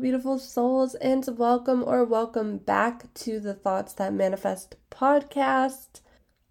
Beautiful souls, and welcome or welcome back to the Thoughts That Manifest podcast.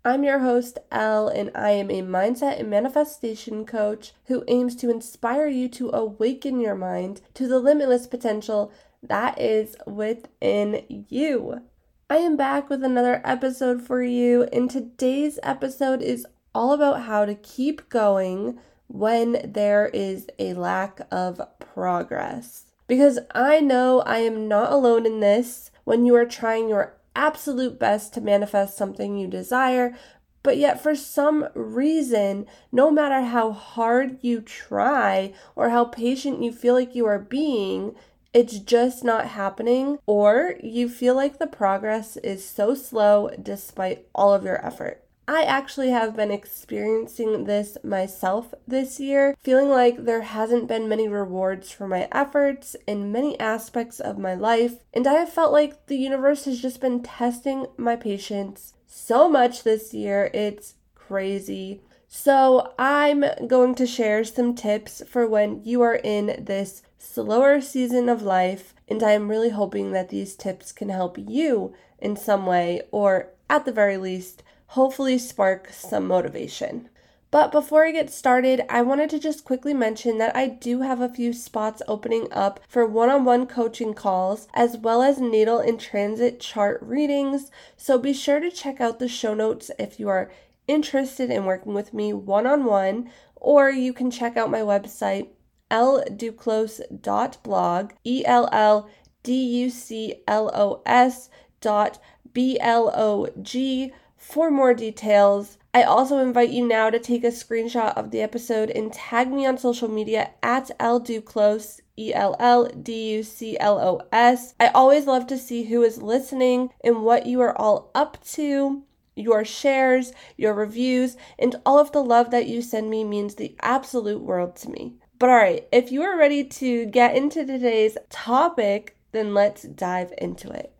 I'm your host, Elle, and I am a mindset and manifestation coach who aims to inspire you to awaken your mind to the limitless potential that is within you. I am back with another episode for you, and today's episode is all about how to keep going when there is a lack of progress. Because I know I am not alone in this when you are trying your absolute best to manifest something you desire, but yet for some reason, no matter how hard you try or how patient you feel like you are being, it's just not happening, or you feel like the progress is so slow despite all of your effort. I actually have been experiencing this myself this year, feeling like there hasn't been many rewards for my efforts in many aspects of my life, and I have felt like the universe has just been testing my patience so much this year. It's crazy. So, I'm going to share some tips for when you are in this slower season of life, and I am really hoping that these tips can help you in some way, or at the very least, hopefully spark some motivation. But before I get started, I wanted to just quickly mention that I do have a few spots opening up for one on one coaching calls as well as natal and transit chart readings. So be sure to check out the show notes if you are interested in working with me one on one, or you can check out my website, ellduclos.blog, E L L D U C L O S dot B L O G for more details. I also invite you now to take a screenshot of the episode and tag me on social media at ellduclos, E L L D U C L O S. I always love to see who is listening and what you are all up to. Your shares, your reviews, and all of the love that you send me means the absolute world to me. But all right, if you are ready to get into today's topic, then let's dive into it.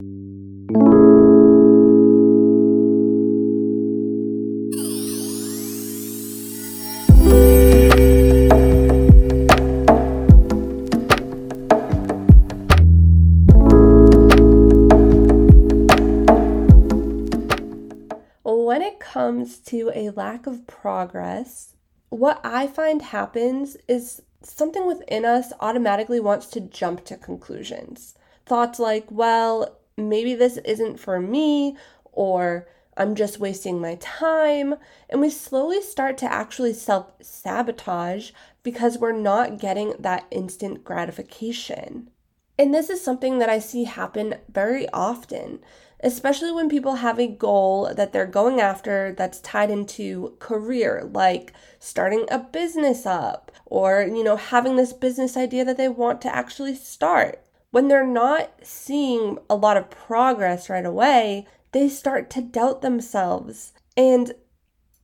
To a lack of progress, what I find happens is something within us automatically wants to jump to conclusions. Thoughts like, well, maybe this isn't for me, or I'm just wasting my time. And we slowly start to actually self sabotage because we're not getting that instant gratification. And this is something that I see happen very often, especially when people have a goal that they're going after that's tied into career, like starting a business up or, you know, having this business idea that they want to actually start. When they're not seeing a lot of progress right away, they start to doubt themselves and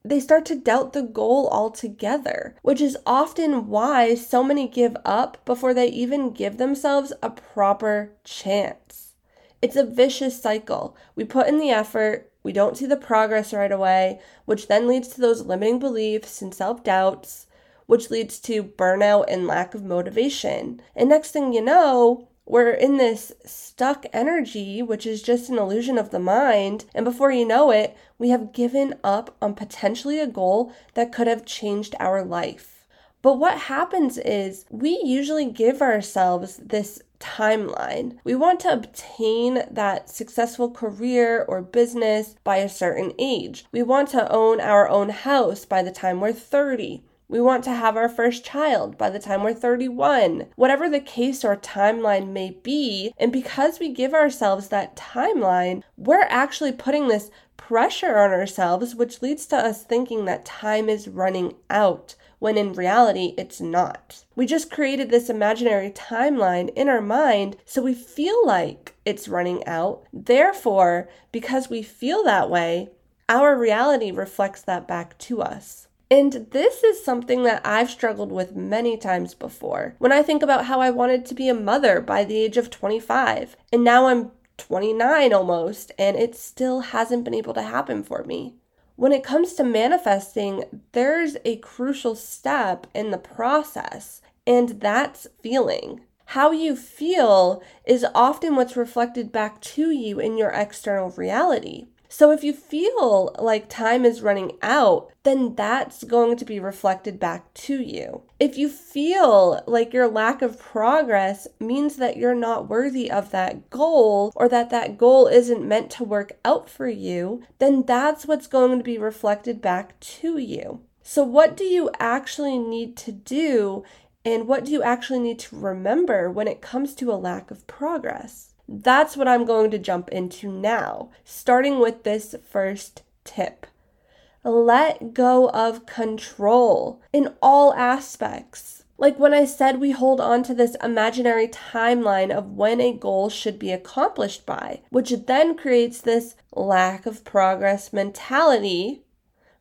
they start to doubt the goal altogether, which is often why so many give up before they even give themselves a proper chance. It's a vicious cycle. We put in the effort, we don't see the progress right away, which then leads to those limiting beliefs and self doubts, which leads to burnout and lack of motivation. And next thing you know, we're in this stuck energy, which is just an illusion of the mind. And before you know it, we have given up on potentially a goal that could have changed our life. But what happens is we usually give ourselves this timeline. We want to obtain that successful career or business by a certain age. We want to own our own house by the time we're 30. We want to have our first child by the time we're 31. Whatever the case or timeline may be, and because we give ourselves that timeline, we're actually putting this pressure on ourselves, which leads to us thinking that time is running out when in reality it's not. We just created this imaginary timeline in our mind so we feel like it's running out. Therefore, because we feel that way, our reality reflects that back to us. And this is something that I've struggled with many times before. When I think about how I wanted to be a mother by the age of 25, and now I'm 29 almost, and it still hasn't been able to happen for me. When it comes to manifesting, there's a crucial step in the process, and that's feeling. How you feel is often what's reflected back to you in your external reality. So if you feel like time is running out, then that's going to be reflected back to you. If you feel like your lack of progress means that you're not worthy of that goal or that that goal isn't meant to work out for you, then that's what's going to be reflected back to you. So, what do you actually need to do and what do you actually need to remember when it comes to a lack of progress? That's what I'm going to jump into now, starting with this first tip. Let go of control in all aspects. Like when I said we hold on to this imaginary timeline of when a goal should be accomplished by, which then creates this lack of progress mentality,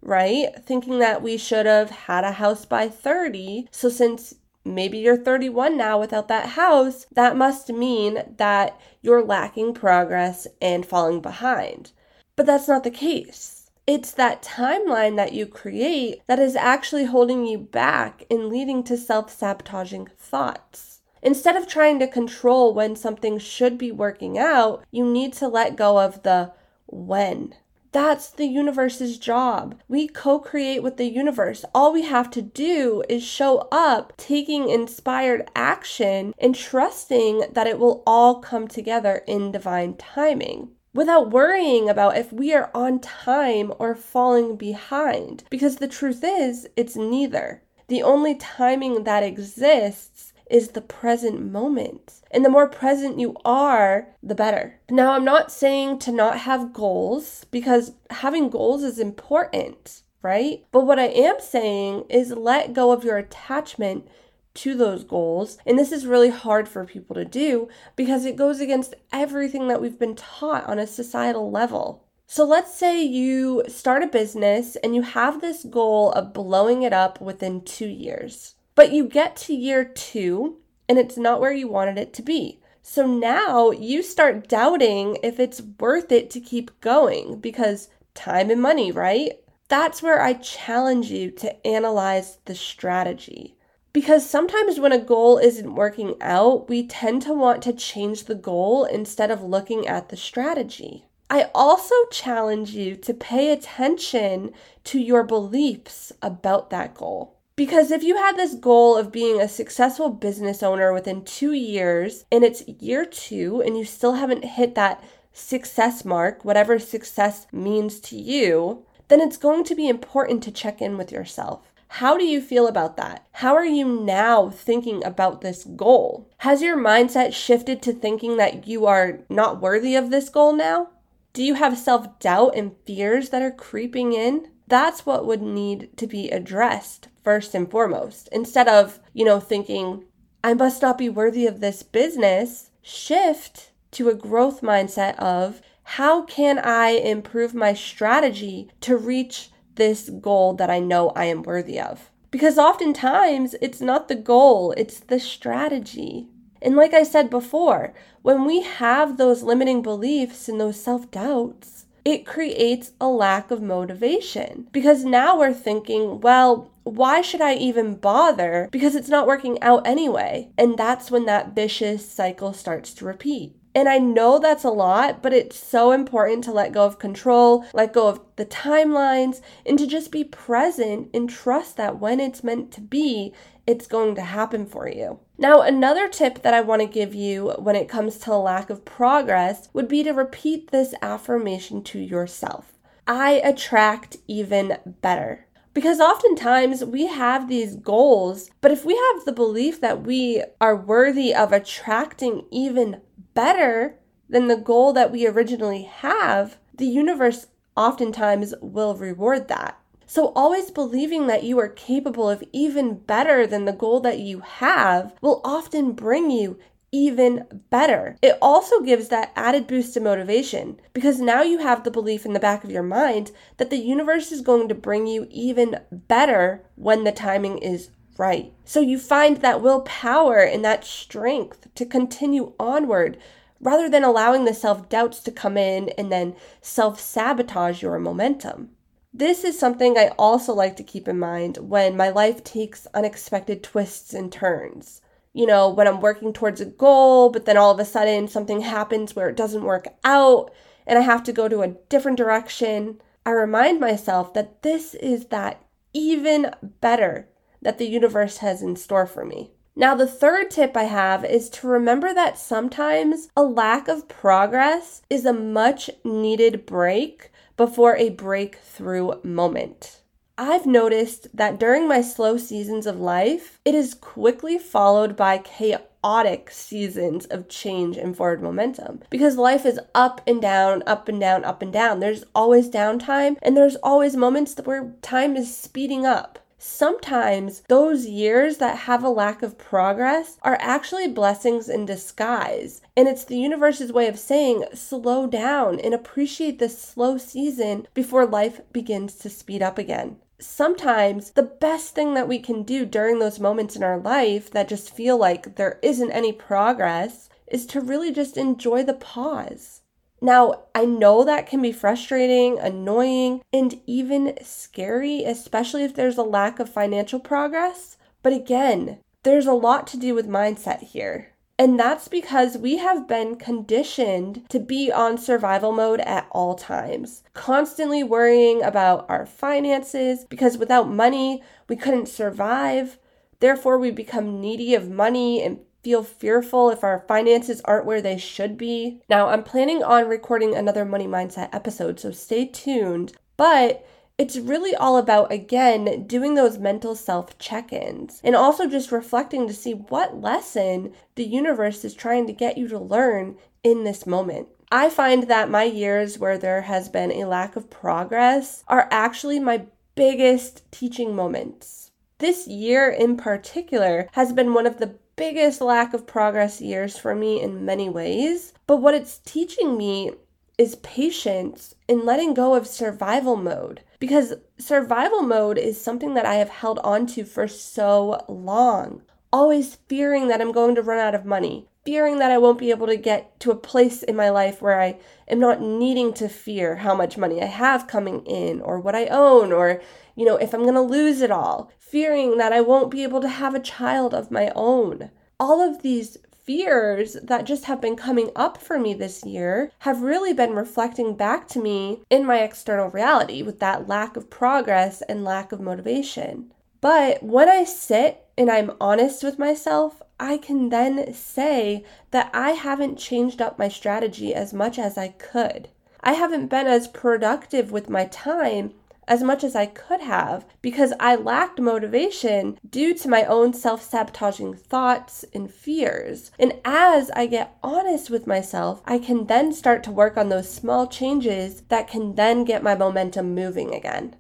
right? Thinking that we should have had a house by 30. So since maybe you're 31 now without that house, that must mean that you're lacking progress and falling behind. But that's not the case. It's that timeline that you create that is actually holding you back and leading to self sabotaging thoughts. Instead of trying to control when something should be working out, you need to let go of the when. That's the universe's job. We co create with the universe. All we have to do is show up, taking inspired action, and trusting that it will all come together in divine timing without worrying about if we are on time or falling behind. Because the truth is, it's neither. The only timing that exists is the present moment. And the more present you are, the better. Now, I'm not saying to not have goals because having goals is important, right? But what I am saying is let go of your attachment to those goals. And this is really hard for people to do because it goes against everything that we've been taught on a societal level. So let's say you start a business and you have this goal of blowing it up within two years. But you get to year two and it's not where you wanted it to be. So now you start doubting if it's worth it to keep going because time and money, right? That's where I challenge you to analyze the strategy. Because sometimes when a goal isn't working out, we tend to want to change the goal instead of looking at the strategy. I also challenge you to pay attention to your beliefs about that goal. Because if you had this goal of being a successful business owner within two years and it's year two and you still haven't hit that success mark, whatever success means to you, then it's going to be important to check in with yourself. How do you feel about that? How are you now thinking about this goal? Has your mindset shifted to thinking that you are not worthy of this goal now? Do you have self doubt and fears that are creeping in? That's what would need to be addressed first and foremost. Instead of, you know, thinking, I must not be worthy of this business, shift to a growth mindset of how can I improve my strategy to reach this goal that I know I am worthy of? Because oftentimes it's not the goal, it's the strategy. And like I said before, when we have those limiting beliefs and those self doubts, it creates a lack of motivation because now we're thinking, well, why should I even bother? Because it's not working out anyway. And that's when that vicious cycle starts to repeat. And I know that's a lot, but it's so important to let go of control, let go of the timelines, and to just be present and trust that when it's meant to be, it's going to happen for you. Now, another tip that I want to give you when it comes to lack of progress would be to repeat this affirmation to yourself I attract even better. Because oftentimes we have these goals, but if we have the belief that we are worthy of attracting even better than the goal that we originally have, the universe oftentimes will reward that. So, always believing that you are capable of even better than the goal that you have will often bring you even better. It also gives that added boost of motivation because now you have the belief in the back of your mind that the universe is going to bring you even better when the timing is right. So you find that willpower and that strength to continue onward rather than allowing the self doubts to come in and then self sabotage your momentum. This is something I also like to keep in mind when my life takes unexpected twists and turns. you know, when I'm working towards a goal, but then all of a sudden something happens where it doesn't work out and I have to go to a different direction, I remind myself that this is that even better that the universe has in store for me. Now, the third tip I have is to remember that sometimes a lack of progress is a much needed break before a breakthrough moment. I've noticed that during my slow seasons of life, it is quickly followed by chaotic seasons of change and forward momentum because life is up and down, up and down, up and down. There's always downtime and there's always moments where time is speeding up sometimes those years that have a lack of progress are actually blessings in disguise. And it's the universe's way of saying, slow down and appreciate this slow season before life begins to speed up again. Sometimes the best thing that we can do during those moments in our life that just feel like there isn't any progress is to really just enjoy the pause. Now, I know that can be frustrating, annoying, and even scary, especially if there's a lack of financial progress. But again, there's a lot to do with mindset here. And that's because we have been conditioned to be on survival mode at all times, constantly worrying about our finances because without money, we couldn't survive. Therefore, we become needy of money and feel fearful if our finances aren't where they should be. Now, I'm planning on recording another money mindset episode, so stay tuned. But it's really all about, again, doing those mental self check ins and also just reflecting to see what lesson the universe is trying to get you to learn in this moment. I find that my years where there has been a lack of progress are actually my biggest teaching moments. This year in particular has been one of the biggest lack of progress years for me in many ways. But what it's teaching me is patience in letting go of survival mode because survival mode is something that I have held on to for so long. Always fearing that I'm going to run out of money, fearing that I won't be able to get to a place in my life where I am not needing to fear how much money I have coming in or what I own or, you know, if I'm going to lose it all fearing that I won't be able to have a child of my own. All of these fears that just have been coming up for me this year have really been reflecting back to me in my external reality with that lack of progress and lack of motivation. But when I sit and I'm honest with myself, I can then say that I haven't changed up my strategy as much as I could. I haven't been as productive with my time as much as I could have because I lacked motivation due to my own self sabotaging thoughts and fears. And as I get honest with myself, I can then start to work on those small changes that can then get my momentum moving again.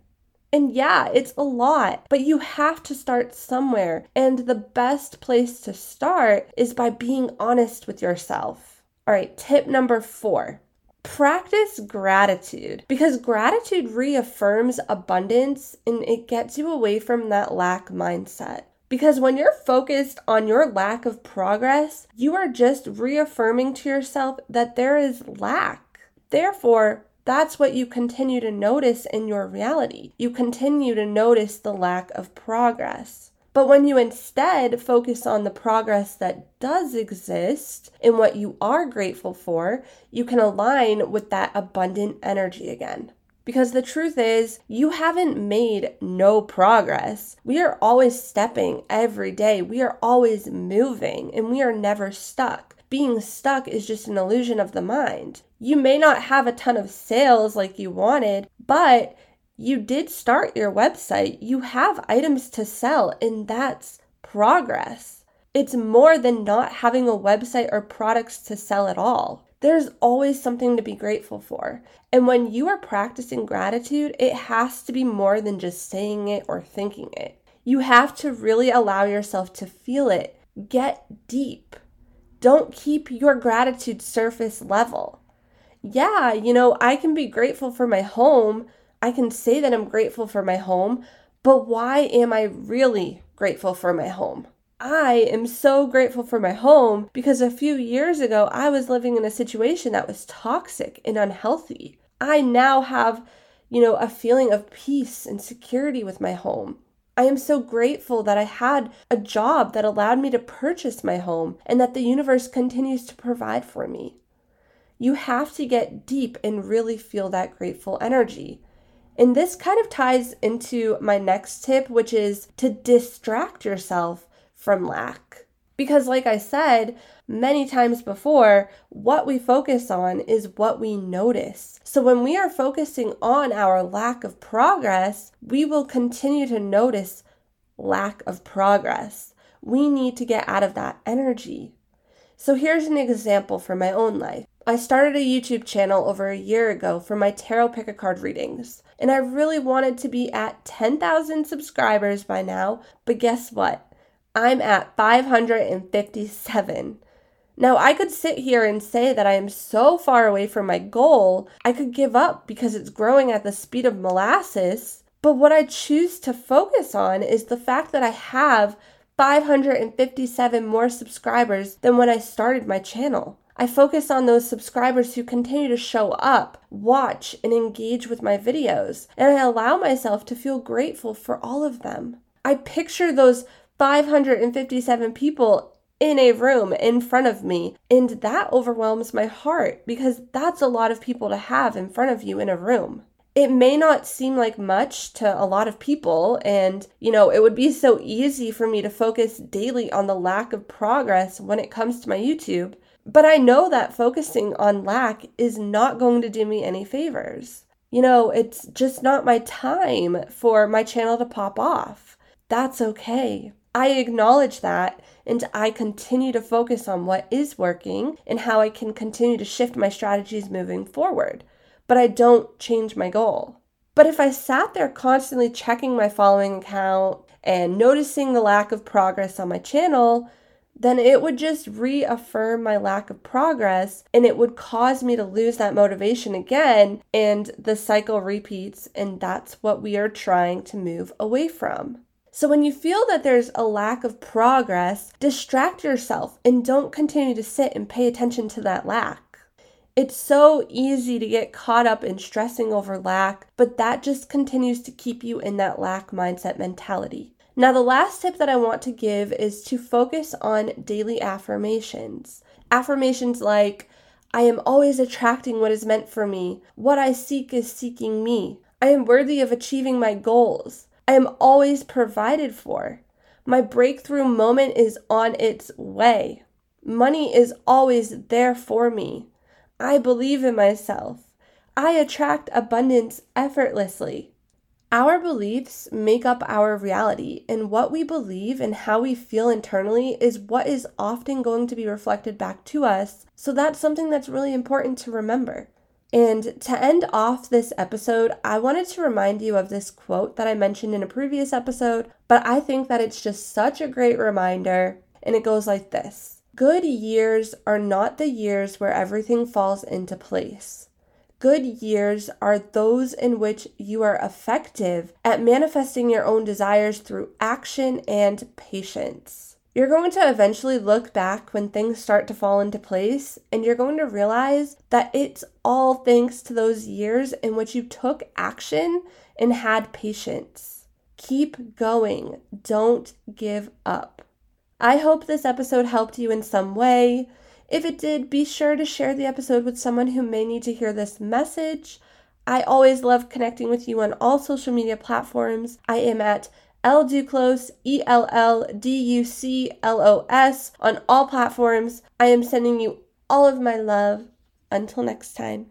And yeah, it's a lot, but you have to start somewhere. And the best place to start is by being honest with yourself. All right, tip number four practice gratitude because gratitude reaffirms abundance and it gets you away from that lack mindset. Because when you're focused on your lack of progress, you are just reaffirming to yourself that there is lack. Therefore, that's what you continue to notice in your reality. You continue to notice the lack of progress. But when you instead focus on the progress that does exist and what you are grateful for, you can align with that abundant energy again. Because the truth is, you haven't made no progress. We are always stepping every day, we are always moving, and we are never stuck. Being stuck is just an illusion of the mind. You may not have a ton of sales like you wanted, but you did start your website, you have items to sell, and that's progress. It's more than not having a website or products to sell at all. There's always something to be grateful for. And when you are practicing gratitude, it has to be more than just saying it or thinking it. You have to really allow yourself to feel it. Get deep. Don't keep your gratitude surface level. Yeah, you know, I can be grateful for my home, I can say that I'm grateful for my home, but why am I really grateful for my home? I am so grateful for my home because a few years ago I was living in a situation that was toxic and unhealthy. I now have, you know, a feeling of peace and security with my home. I am so grateful that I had a job that allowed me to purchase my home and that the universe continues to provide for me. You have to get deep and really feel that grateful energy. And this kind of ties into my next tip, which is to distract yourself from lack. Because, like I said many times before, what we focus on is what we notice. So, when we are focusing on our lack of progress, we will continue to notice lack of progress. We need to get out of that energy. So, here's an example from my own life. I started a YouTube channel over a year ago for my tarot pick a card readings, and I really wanted to be at 10,000 subscribers by now, but guess what? I'm at 557. Now, I could sit here and say that I am so far away from my goal, I could give up because it's growing at the speed of molasses. But what I choose to focus on is the fact that I have 557 more subscribers than when I started my channel. I focus on those subscribers who continue to show up, watch, and engage with my videos, and I allow myself to feel grateful for all of them. I picture those 557 people in a room in front of me. And that overwhelms my heart because that's a lot of people to have in front of you in a room. It may not seem like much to a lot of people, and you know, it would be so easy for me to focus daily on the lack of progress when it comes to my YouTube. But I know that focusing on lack is not going to do me any favors. You know, it's just not my time for my channel to pop off. That's okay. I acknowledge that and I continue to focus on what is working and how I can continue to shift my strategies moving forward. But I don't change my goal. But if I sat there constantly checking my following account and noticing the lack of progress on my channel, then it would just reaffirm my lack of progress and it would cause me to lose that motivation again. And the cycle repeats, and that's what we are trying to move away from. So when you feel that there's a lack of progress, distract yourself and don't continue to sit and pay attention to that lack. It's so easy to get caught up in stressing over lack, but that just continues to keep you in that lack mindset mentality. Now, the last tip that I want to give is to focus on daily affirmations. Affirmations like, I am always attracting what is meant for me. What I seek is seeking me. I am worthy of achieving my goals. I am always provided for. My breakthrough moment is on its way. Money is always there for me. I believe in myself. I attract abundance effortlessly. Our beliefs make up our reality, and what we believe and how we feel internally is what is often going to be reflected back to us. So, that's something that's really important to remember. And to end off this episode, I wanted to remind you of this quote that I mentioned in a previous episode, but I think that it's just such a great reminder. And it goes like this Good years are not the years where everything falls into place. Good years are those in which you are effective at manifesting your own desires through action and patience. You're going to eventually look back when things start to fall into place and you're going to realize that it's all thanks to those years in which you took action and had patience. Keep going. Don't give up. I hope this episode helped you in some way. If it did, be sure to share the episode with someone who may need to hear this message. I always love connecting with you on all social media platforms. I am at Elle Duclos, E L L D U C L O S, on all platforms. I am sending you all of my love. Until next time.